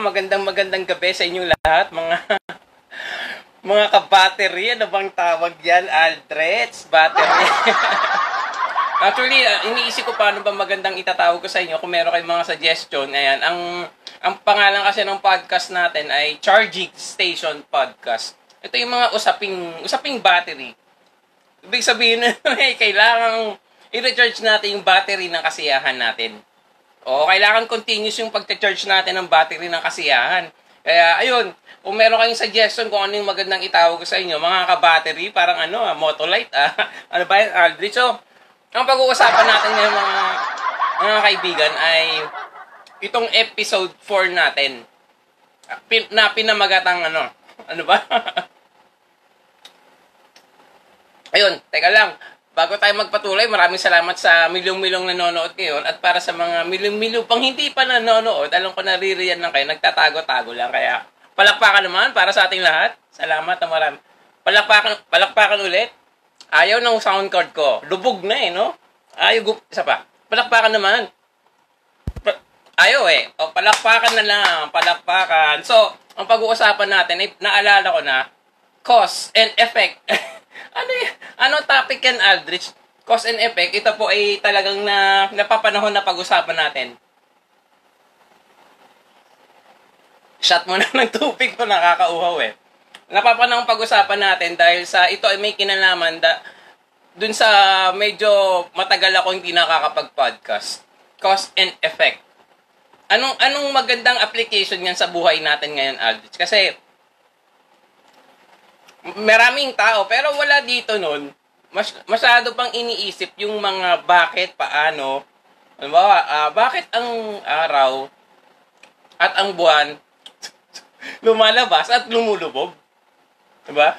magandang magandang gabi sa inyong lahat, mga mga ka-battery. Ano bang tawag yan? Aldrets, battery. Actually, uh, iniisip ko paano ba magandang itatawag ko sa inyo kung meron kayong mga suggestion. Ayan, ang ang pangalan kasi ng podcast natin ay Charging Station Podcast. Ito yung mga usaping usaping battery. Ibig sabihin kailangan i-recharge natin yung battery ng kasiyahan natin. O kailangan continuous yung pagcha-charge natin ng battery ng kasiyahan. Kaya ayun, kung meron kayong suggestion kung ano yung magandang itawag sa inyo, mga ka-battery, parang ano, ah, Motolite, ah. ano ba yan, Aldrich? So, ang pag-uusapan natin ngayon mga, mga kaibigan ay itong episode 4 natin ah, pin, na pinamagatang ano, ano ba? Ayun, teka lang. Bago tayo magpatuloy, maraming salamat sa milyong-milyong nanonood ngayon at para sa mga milyong-milyon pang hindi pa nanonood, alam ko naririyan lang kayo, nagtatago-tago lang. Kaya palakpakan naman para sa ating lahat. Salamat na marami. Palakpakan, palakpakan ulit. Ayaw ng sound card ko. Lubog na eh, no? Ayaw, gup- isa pa. Palakpakan naman. Pa- ayaw eh. O, palakpakan na lang. Palakpakan. So, ang pag-uusapan natin, ay, naalala ko na, cause and effect. ano y- ano topic yan, Aldrich? Cause and effect, ito po ay talagang na napapanahon na pag-usapan natin. Shot mo na ng tubig ko, nakakauhaw eh. Napapanahon pag-usapan natin dahil sa ito ay may kinalaman da, dun sa medyo matagal ako hindi nakakapag-podcast. Cause and effect. Anong anong magandang application yan sa buhay natin ngayon, Aldrich? Kasi maraming tao, pero wala dito nun. Mas, masyado pang iniisip yung mga bakit, paano. Halimbawa, ah, bakit ang araw at ang buwan lumalabas at lumulubog? Diba?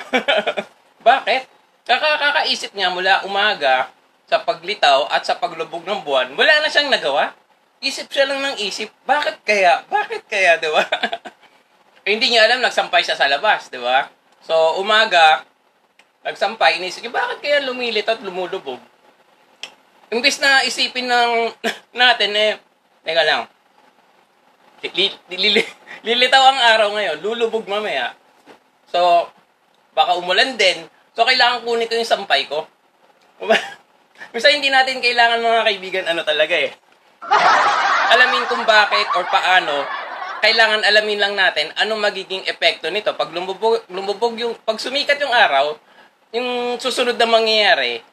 bakit? Kaka kakaisip niya mula umaga sa paglitaw at sa paglubog ng buwan, wala na siyang nagawa. Isip siya lang ng isip, bakit kaya? Bakit kaya, di ba? Eh, hindi niya alam, nagsampay siya sa labas, di ba? So, umaga, nagsampay, inisip niya, bakit kaya lumilit at lumulubog? Imbis na isipin ng natin eh, teka lang, li, li, li, lilitaw ang araw ngayon, lulubog mamaya. So, baka umulan din. So, kailangan kunin ko yung sampay ko. Minsan hindi natin kailangan mga kaibigan ano talaga eh. Alamin kung bakit or paano kailangan alamin lang natin anong magiging epekto nito. Pag lumubog, lumubog yung pag sumikat yung araw yung susunod na mangyayari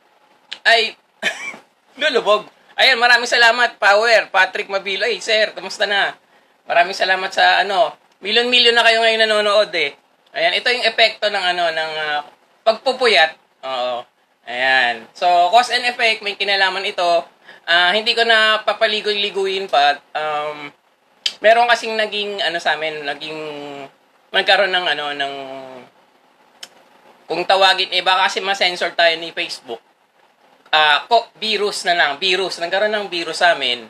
ay lulubog. Ayan maraming salamat Power. Patrick Mabilo. Ay sir kamusta na? Maraming salamat sa ano milyon-milyon na kayo ngayon nanonood eh. Ayan ito yung epekto ng ano ng uh, pagpupuyat. Oo. Ayan. So cause and effect may kinalaman ito. Uh, hindi ko na papaligoy-liguin pa. Um, meron kasing naging ano sa amin, naging nagkaroon ng ano ng kung tawagin eh baka kasi ma-sensor tayo ni Facebook. Ah, uh, virus na lang, virus. Nagkaroon ng virus sa amin.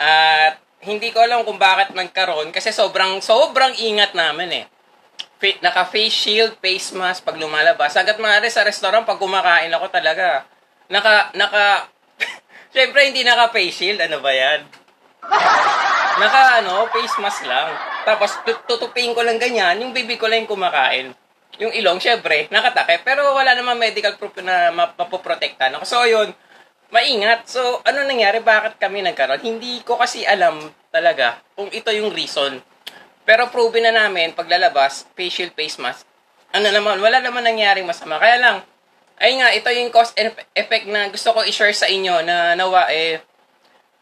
At hindi ko alam kung bakit nagkaroon kasi sobrang sobrang ingat namin eh. Naka face shield, face mask pag lumalabas. Sagat maaari sa restaurant pag kumakain ako talaga. Naka naka Siyempre hindi naka face shield, ano ba 'yan? Naka ano, face mask lang. Tapos tutupin ko lang ganyan, yung baby ko lang yung kumakain. Yung ilong, syempre, nakatake. Pero wala namang medical proof na mapoprotektan. So, yun, maingat. So, ano nangyari? Bakit kami nagkaroon? Hindi ko kasi alam talaga kung ito yung reason. Pero proven na namin, paglalabas, facial face mask, ano naman, wala naman nangyaring masama. Kaya lang, ay nga, ito yung cause and effect na gusto ko i-share sa inyo na nawa eh,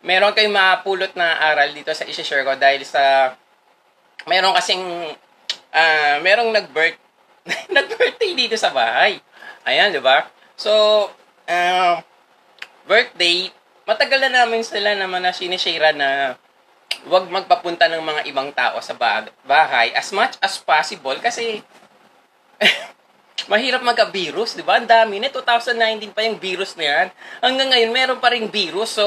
meron kayong mapulot na aral dito sa i-share ko dahil sa meron kasing uh, merong nag-birth nag-birthday dito sa bahay. Ayan, di ba? So, uh, birthday, matagal na namin sila naman na sinishare na wag magpapunta ng mga ibang tao sa bahay as much as possible kasi mahirap magka-virus, di ba? Ang dami na. 2019 pa yung virus na yan. Hanggang ngayon, meron pa rin virus. So,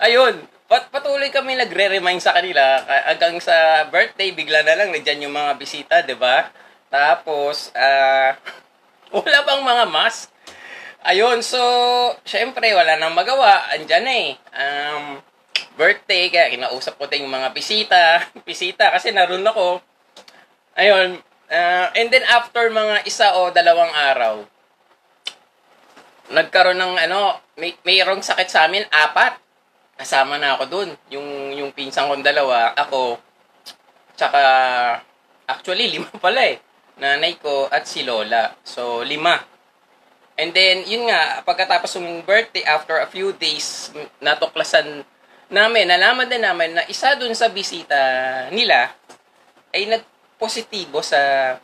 ayun, pat patuloy kami nagre-remind sa kanila hanggang sa birthday, bigla na lang nandiyan yung mga bisita, 'di ba? Tapos uh, wala bang mga mask. Ayun, so syempre wala nang magawa, andiyan na eh. Um, birthday, kaya kinausap ko yung mga bisita, bisita, kasi naroon ako. Ayun, uh, and then after mga isa o dalawang araw, nagkaroon ng ano, may mayroong sakit sa amin, apat. Kasama na ako doon. Yung yung pinsan kong dalawa, ako tsaka actually lima pala eh. Nanay ko at si Lola. So lima. And then yun nga, pagkatapos ng birthday after a few days natuklasan namin, nalaman din namin na isa doon sa bisita nila ay nagpositibo sa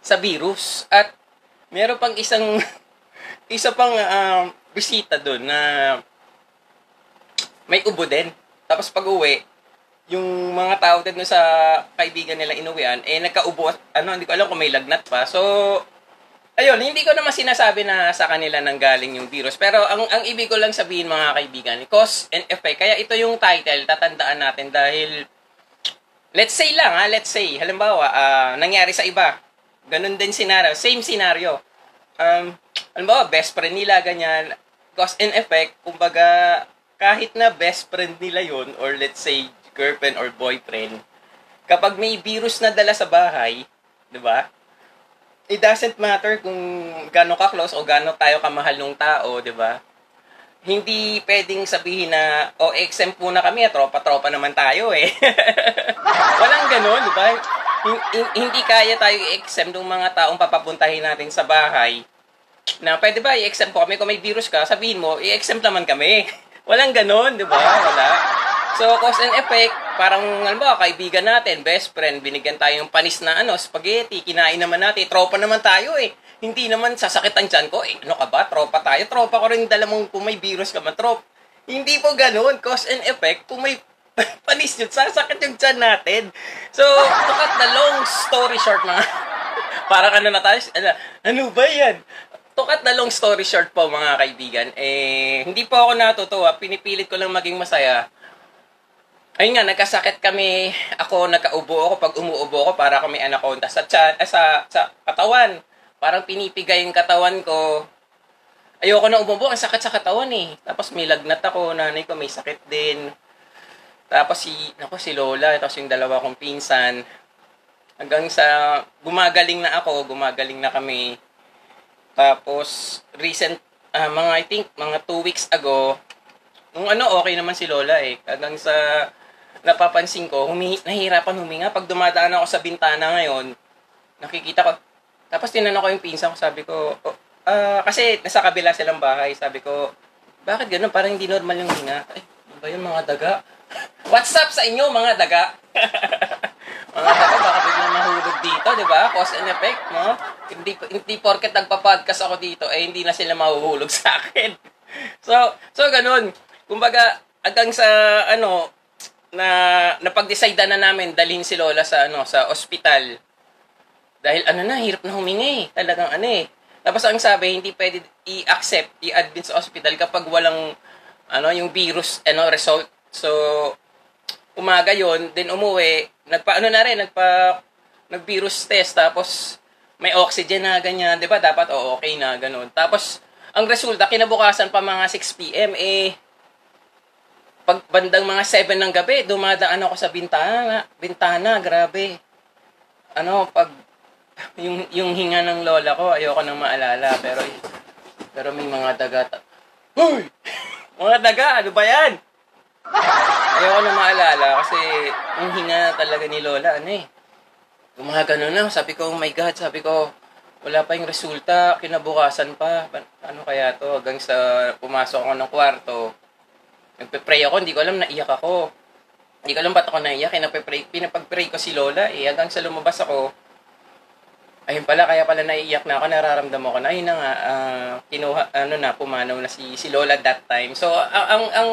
sa virus at meron pang isang isa pang uh, bisita doon na may ubo din. Tapos pag uwi, yung mga tao din sa kaibigan nila inuwian, eh nagkaubo, ano, hindi ko alam kung may lagnat pa. So, ayun, hindi ko naman sinasabi na sa kanila nang galing yung virus. Pero ang, ang ibig ko lang sabihin mga kaibigan, cause and effect. Kaya ito yung title, tatandaan natin dahil, let's say lang ha, let's say, halimbawa, uh, nangyari sa iba. Ganun din scenario, same scenario. Um, mo, best friend nila, ganyan, cause and effect, kumbaga, kahit na best friend nila yon or let's say, girlfriend or boyfriend, kapag may virus na dala sa bahay, di ba? It doesn't matter kung gaano ka close o gaano tayo kamahal ng tao, di ba? Hindi pwedeng sabihin na, o oh, exempt muna kami, tropa-tropa naman tayo eh. Walang ganun, di ba? Hindi kaya tayo i-exempt ng mga taong papapuntahin natin sa bahay na pwede ba i-exempt ko kami kung may virus ka, sabihin mo, i-exempt naman kami. Walang ganon, di ba? Wala. So, cause and effect, parang, ano ba, kaibigan natin, best friend, binigyan tayo ng panis na, ano, spaghetti, kinain naman natin, tropa naman tayo eh. Hindi naman sasakit ang tiyan ko, eh, ano ka ba, tropa tayo, tropa ko rin dala mong kung may virus ka man, trop. Hindi po ganon, cause and effect, kung may panis yun, sasakit yung tiyan natin. So, to cut the long story short, mga, parang ano na tayo, ano, ano ba yan? To cut the long story short po mga kaibigan, eh, hindi po ako natutuwa. Pinipilit ko lang maging masaya. Ayun nga, nagkasakit kami. Ako, nagkaubo ako. Pag umuubo ako, para kami anaconda sa, chan, eh, sa, sa katawan. Parang pinipigay yung katawan ko. Ayoko na umubo. Ang sakit sa katawan eh. Tapos may lagnat ako. Nanay ko may sakit din. Tapos si, ako, si Lola. Tapos yung dalawa kong pinsan. Hanggang sa gumagaling na ako. Gumagaling na kami tapos, recent, uh, mga I think, mga two weeks ago, nung ano, okay naman si Lola eh. Hanggang sa napapansin ko, humi- nahihirapan huminga. Pag dumadaan ako sa bintana ngayon, nakikita ko, tapos tinanong ko yung pinsan ko, sabi ko, oh, uh, kasi nasa kabila silang bahay, sabi ko, bakit ganun? Parang hindi normal yung hinga. Ay, ano ba yun mga daga? What's up sa inyo mga daga? baka biglang dito, di ba? Cause and effect, no? Hindi, hindi porket nagpa-podcast ako dito, eh hindi na sila mahuhulog sa akin. so, so ganun. Kumbaga, hanggang sa, ano, na napag-decide na namin dalhin si Lola sa ano sa ospital. Dahil ano na, hirap na humingi. Talagang ano eh. Tapos ang sabi, hindi pwede i-accept, i-admit sa ospital kapag walang ano yung virus ano result. So umaga yon, then umuwi, nagpa ano na rin, nagpa nag-virus test tapos may oxygen na ganyan, 'di ba? Dapat oh, okay na ganun. Tapos ang resulta kinabukasan pa mga 6 PM eh pag bandang mga 7 ng gabi, dumadaan ako sa bintana, bintana, grabe. Ano, pag yung yung hinga ng lola ko, ayoko nang maalala, pero pero may mga daga. Hoy! Mga daga, ano ba 'yan? Ayoko nang maalala kasi yung hinga talaga ni lola, ano eh Gumagano na. Sabi ko, oh my God, sabi ko, wala pa yung resulta, kinabukasan pa. Ano kaya to? Hanggang sa pumasok ako ng kwarto, nagpe-pray ako, hindi ko alam, naiyak ako. Hindi ko alam ba't ako naiyak, pinapag-pray, pinapag-pray ko si Lola, eh, hanggang sa lumabas ako, ayun pala, kaya pala naiiyak na ako, nararamdaman ko na, ayun na nga, uh, kinuha, ano na, pumanaw na si, si Lola that time. So, ang, ang,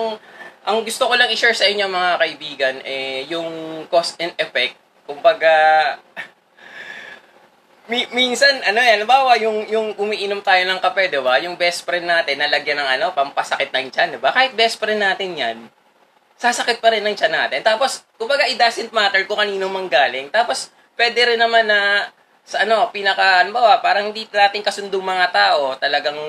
ang gusto ko lang i-share sa inyo mga kaibigan, eh, yung cause and effect kumbaga, mi- minsan, ano yan, bawa yung, yung umiinom tayo ng kape, di ba? Yung best friend natin, nalagyan ng ano, pampasakit ng tiyan, di ba? Kahit best friend natin yan, sasakit pa rin ng tiyan natin. Tapos, kumbaga, it doesn't matter kung kanino manggaling. Tapos, pwede rin naman na, sa ano, pinaka, ano ba, parang hindi natin kasundong mga tao, talagang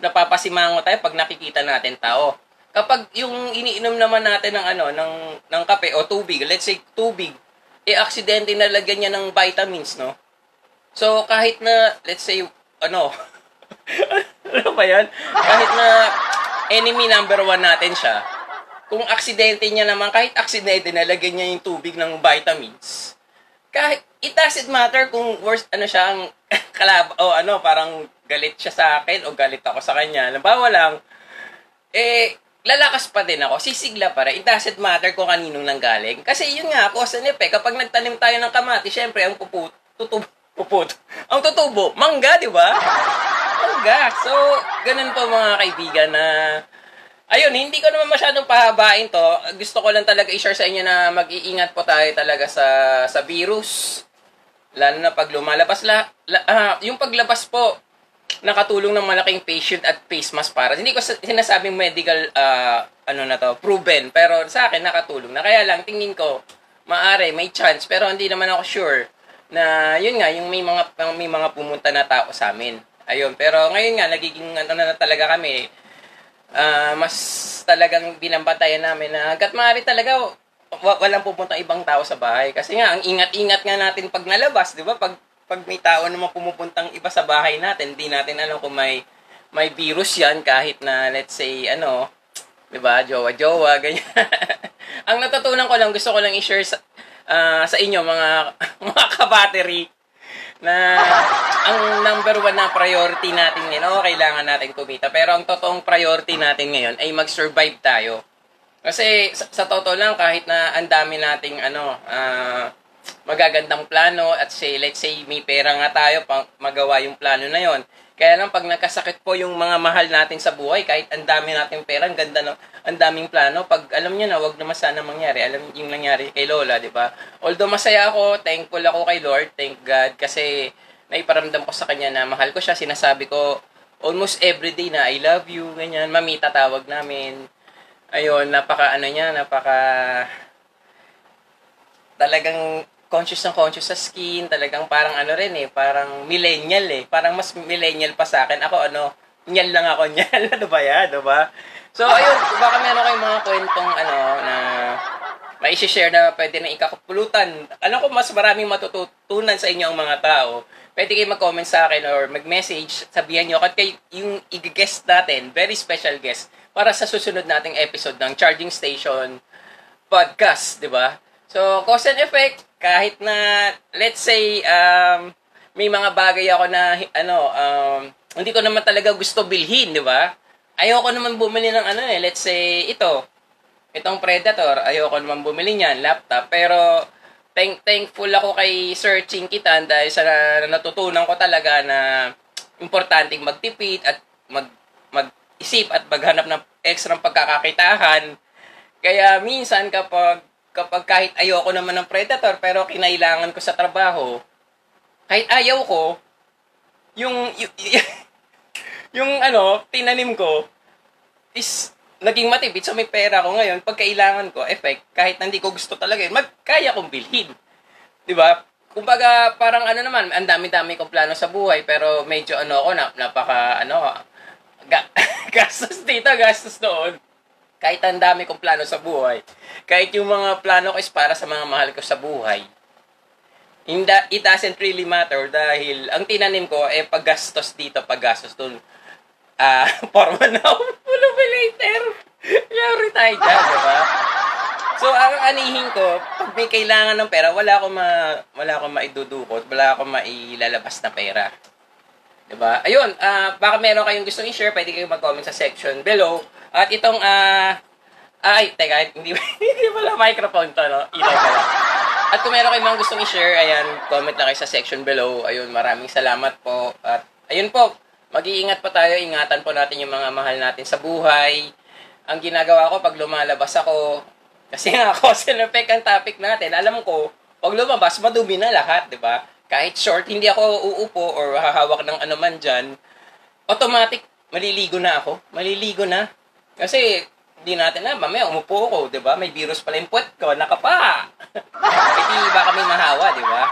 napapasimango tayo pag nakikita natin tao. Kapag yung iniinom naman natin ng ano, ng, ng kape o tubig, let's say tubig, eh, aksidente na lagyan niya ng vitamins, no? So, kahit na, let's say, ano, ano ba yan? Kahit na enemy number one natin siya, kung aksidente niya naman, kahit aksidente na lagyan niya yung tubig ng vitamins, kahit, it doesn't matter kung worst, ano siya, ang kalab, o ano, parang galit siya sa akin o galit ako sa kanya. Nabawa lang, eh, lalakas pa din ako, sisigla pa rin. It doesn't matter kung kaninong nanggaling. Kasi yun nga, cause and effect. Kapag nagtanim tayo ng kamati, syempre, ang puput, tutubo, puput, ang tutubo, mangga, di ba? Mangga. So, ganun po mga kaibigan na, ayun, hindi ko naman masyadong pahabain to. Gusto ko lang talaga i-share sa inyo na mag-iingat po tayo talaga sa, sa virus. Lalo na pag lumalabas la, la ah, yung paglabas po, nakatulong ng malaking patient at face mask para. Hindi ko sinasabing medical uh, ano na to, proven, pero sa akin nakatulong na. Kaya lang tingin ko maare may chance pero hindi naman ako sure na yun nga yung may mga may mga pumunta na tao sa amin. Ayun, pero ngayon nga nagiging ano na talaga kami uh, mas talagang binambatayan namin na hanggat maaari talaga walang pupunta ibang tao sa bahay kasi nga ang ingat-ingat nga natin pag nalabas, 'di ba? Pag pag may tao naman pumupuntang iba sa bahay natin, hindi natin alam kung may may virus yan kahit na let's say ano, 'di ba? Jowa-jowa ganyan. Ang natutunan ko lang, gusto ko lang i-share sa uh, sa inyo mga mga ka-battery na ang number one na priority natin ngayon, oh, kailangan natin kumita. Pero ang totoong priority natin ngayon ay mag-survive tayo. Kasi sa, sa totoo lang, kahit na ang dami nating ano, uh, magagandang plano at say, let's say may pera nga tayo pang magawa yung plano na yon. Kaya lang pag nagkasakit po yung mga mahal natin sa buhay, kahit ang dami nating pera, ang ganda ng ang daming plano, pag alam niyo na wag naman sana mangyari, alam yung nangyari kay Lola, di ba? Although masaya ako, thankful ako kay Lord, thank God kasi naiparamdam ko sa kanya na mahal ko siya, sinasabi ko almost every day na I love you, ganyan, mamita tawag namin. Ayun, napaka ano niya, napaka talagang conscious ng conscious sa skin, talagang parang ano rin eh, parang millennial eh. Parang mas millennial pa sa akin. Ako ano, nyal lang ako, nyal. ano ba yan, ano ba? So, ayun, baka meron kayong mga kwentong ano, na may share na pwede na ikakapulutan. Alam ko mas maraming matututunan sa inyo ang mga tao. Pwede kayo mag-comment sa akin or mag-message, sabihan nyo, at kay yung i-guest natin, very special guest, para sa susunod nating episode ng Charging Station podcast, di ba? So, cause and effect, kahit na, let's say, um, may mga bagay ako na, ano, um, hindi ko naman talaga gusto bilhin, di ba? Ayoko naman bumili ng ano eh, let's say, ito, itong Predator, ayoko naman bumili niyan, laptop, pero thank thankful ako kay Sir Chinkitan dahil sa natutunan ko talaga na importanteng magtipid at mag mag-isip at maghanap ng extra pagkakakitahan. Kaya minsan kapag kapag kahit ayoko naman ng predator pero kinailangan ko sa trabaho, kahit ayaw ko, yung, yung, yung ano, tinanim ko, is naging matipid. So may pera ko ngayon, pag kailangan ko, effect, kahit hindi ko gusto talaga yun, magkaya kong bilhin. Di ba? Kumbaga, parang ano naman, ang dami-dami kong plano sa buhay, pero medyo ano ako, na, napaka, ano, ga, gastos dito, gastos doon kahit ang dami kong plano sa buhay, kahit yung mga plano ko is para sa mga mahal ko sa buhay, hindi, it doesn't really matter dahil ang tinanim ko eh paggastos dito, paggastos doon. Ah, uh, forma na full of later. Yari tayo dyan, di ba? So, ang anihin ko, pag may kailangan ng pera, wala akong ma, wala akong maidudukot, wala akong mailalabas na pera. 'Di ba? Ayun, uh, baka meron kayong gustong i-share, pwede kayong mag-comment sa section below. At itong, uh, ay, teka, hindi, hindi pala microphone to, no? Ilaw pala. At kung meron kayong mga gustong i-share, ayan, comment lang kayo sa section below. Ayun, maraming salamat po. At, ayun po, mag-iingat po tayo, ingatan po natin yung mga mahal natin sa buhay. Ang ginagawa ko pag lumalabas ako, kasi nga cause and ang topic natin, alam ko, pag lumabas, madumi na lahat, di ba? Kahit short, hindi ako uupo or hahawak ng ano man dyan, automatic, maliligo na ako. Maliligo na. Kasi, hindi natin na, mamaya umupo ko, di ba? May virus pala yung puwet ko, nakapa. Hindi ba kami mahawa, di ba?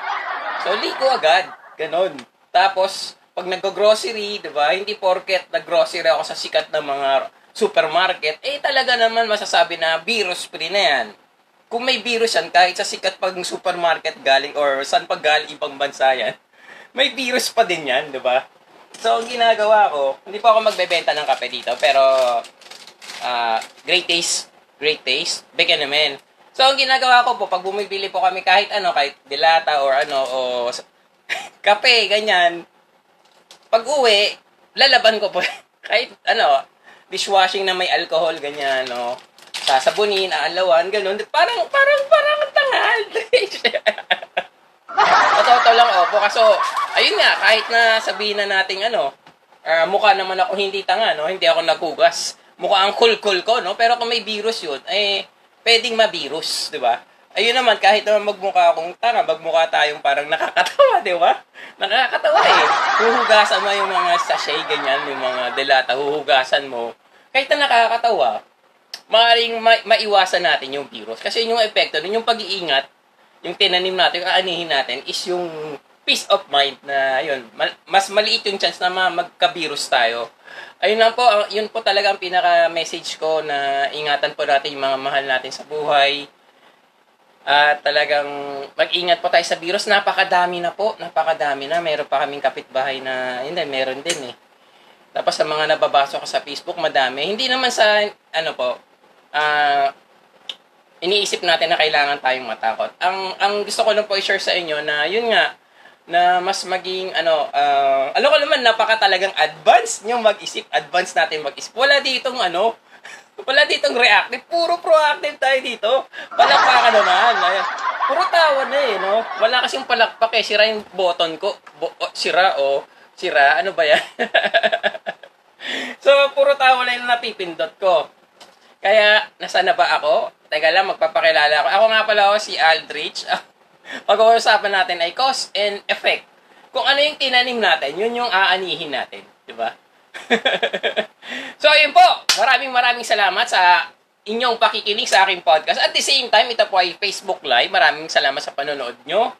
So, liko agad. Ganon. Tapos, pag nag-grocery, di ba? Hindi porket nag-grocery ako sa sikat ng mga supermarket, eh talaga naman masasabi na virus free na yan. Kung may virus yan, kahit sa sikat pag supermarket galing or saan pag galing ibang bansa yan, may virus pa din yan, di ba? So, ang ginagawa ko, hindi po ako magbebenta ng kape dito, pero uh, great taste, great taste, bigyan naman. So, ang ginagawa ko po, pag bumibili po kami kahit ano, kahit dilata or ano, o kape, ganyan, pag uwi, lalaban ko po, kahit ano, dishwashing na may alcohol, ganyan, no, sasabunin, aalawan, ganun, parang, parang, parang tangal. Totoo lang, opo. Kaso, ayun nga, kahit na sabihin na natin, ano, uh, mukha naman ako hindi tanga, no? Hindi ako nagugas. Mukha ang cool-cool ko, no? Pero kung may virus yun, eh, pwedeng ma-virus, di ba? Ayun naman, kahit naman magmukha akong tanga, magmukha tayong parang nakakatawa, di ba? Nakakatawa eh. Huhugasan mo yung mga sachet, ganyan, yung mga delata, huhugasan mo. Kahit na nakakatawa, maaaring ma- maiwasan natin yung virus. Kasi yung epekto, yung pag-iingat, yung tinanim natin, yung aanihin natin, is yung peace of mind na, yun, mas maliit yung chance na magka-virus tayo. Ayun lang po, yun po talaga ang pinaka-message ko na ingatan po natin yung mga mahal natin sa buhay. At talagang mag-ingat po tayo sa virus. Napakadami na po, napakadami na. Meron pa kaming kapitbahay na, hindi, meron din eh. Tapos sa mga nababasa ko sa Facebook, madami. Hindi naman sa, ano po, uh, iniisip natin na kailangan tayong matakot. Ang ang gusto ko lang po i-share sa inyo na yun nga na mas maging ano uh, alam ko naman napaka talagang advanced niyo mag-isip, advance natin mag-isip. Wala ditong ano, wala ditong reactive, puro proactive tayo dito. Palakpakan naman. Ayan. Puro tawa na eh, no? Wala kasing palakpak eh. Sira yung button ko. Bo- oh, sira o. Oh. Sira. Ano ba yan? so, puro tawa na yung napipindot ko. Kaya, nasa na ba ako? Teka lang, magpapakilala ako. Ako nga pala ako si Aldrich. Pag-uusapan natin ay cause and effect. Kung ano yung tinanim natin, yun yung aanihin natin. Di ba? so, ayun po. Maraming maraming salamat sa inyong pakikinig sa aking podcast. At the same time, ito po ay Facebook Live. Maraming salamat sa panonood nyo.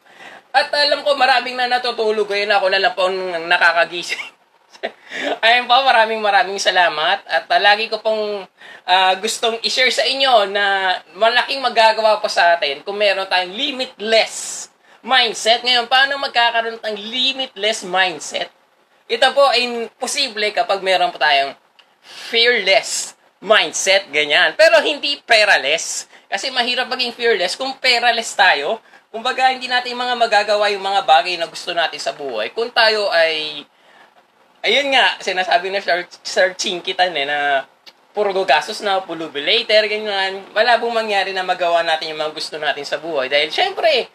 At alam ko, maraming na natutulog ngayon. Ako na lang po nakakagising. Ayun po, maraming maraming salamat. At uh, lagi ko pong uh, gustong i-share sa inyo na malaking magagawa po sa atin kung meron tayong limitless mindset. Ngayon, paano magkakaroon ng limitless mindset? Ito po ay posible kapag meron po tayong fearless mindset, ganyan. Pero hindi peraless. Kasi mahirap maging fearless kung peraless tayo. Kumbaga, hindi natin mga magagawa yung mga bagay na gusto natin sa buhay kung tayo ay ayun nga, sinasabi na Sir, Sir Chinkitan eh, na puro gastos na, pulubi later, ganyan. Wala pong mangyari na magawa natin yung mga gusto natin sa buhay. Dahil, syempre,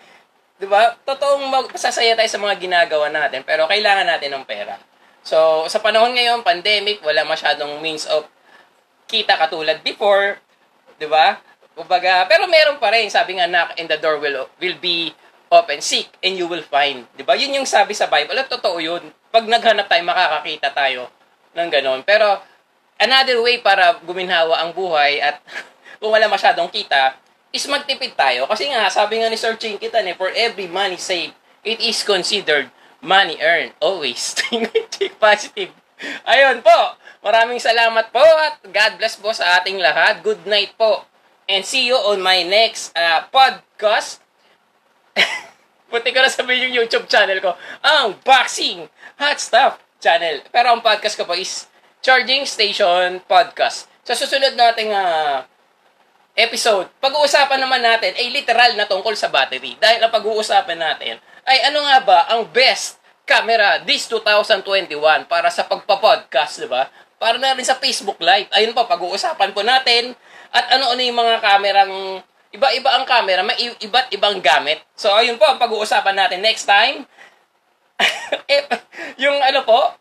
di ba, totoong magsasaya tayo sa mga ginagawa natin, pero kailangan natin ng pera. So, sa panahon ngayon, pandemic, wala masyadong means of kita katulad before, di ba? Kumbaga, pero meron pa rin, sabi nga, knock and the door will, will be open, seek, and you will find. Di ba? Yun yung sabi sa Bible. At totoo yun. Pag naghanap tayo, makakakita tayo ng ganon. Pero, another way para guminhawa ang buhay at kung wala masyadong kita, is magtipid tayo. Kasi nga, sabi nga ni Sir Chinkitan eh, for every money saved, it is considered money earned. Always. Think positive. Ayun po. Maraming salamat po at God bless po sa ating lahat. Good night po. And see you on my next uh, podcast. Buti ko na sabihin yung YouTube channel ko. Ang Boxing Hot Stuff channel. Pero ang podcast ko po is Charging Station Podcast. Sa susunod nating uh, episode, pag-uusapan naman natin ay literal na tungkol sa battery. Dahil ang pag-uusapan natin ay ano nga ba ang best camera this 2021 para sa pagpa-podcast, di ba? Para na rin sa Facebook Live. Ayun po, pag-uusapan po natin at ano-ano yung mga kamerang Iba-iba ang camera, may iba't ibang gamit. So, ayun po ang pag-uusapan natin next time. Eh, yung ano po,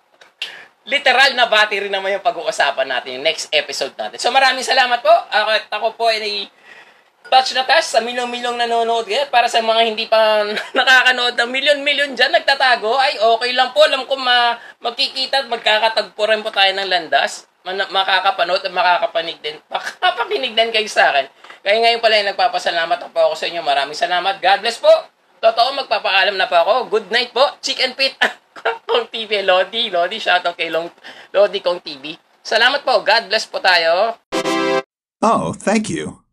literal na battery naman yung pag-uusapan natin yung next episode natin. So, maraming salamat po. Ako, ako po ay touch na touch sa milyong-milyong nanonood ngayon. Para sa mga hindi pa nakakanood ng milyon-milyon dyan, nagtatago, ay okay lang po. Alam ko ma magkikita at magkakatagpo rin po tayo ng landas. makakapanood at makakapanig din. Makakapakinig din kayo sa akin. Kaya ngayon pala nagpapasalamat po ako sa inyo. Maraming salamat. God bless po. Totoo, magpapaalam na po ako. Good night po. Chicken Pit. Kong TV. Lodi. Lodi, shoutout kay Long, Lodi Kong TV. Salamat po. God bless po tayo. Oh, thank you.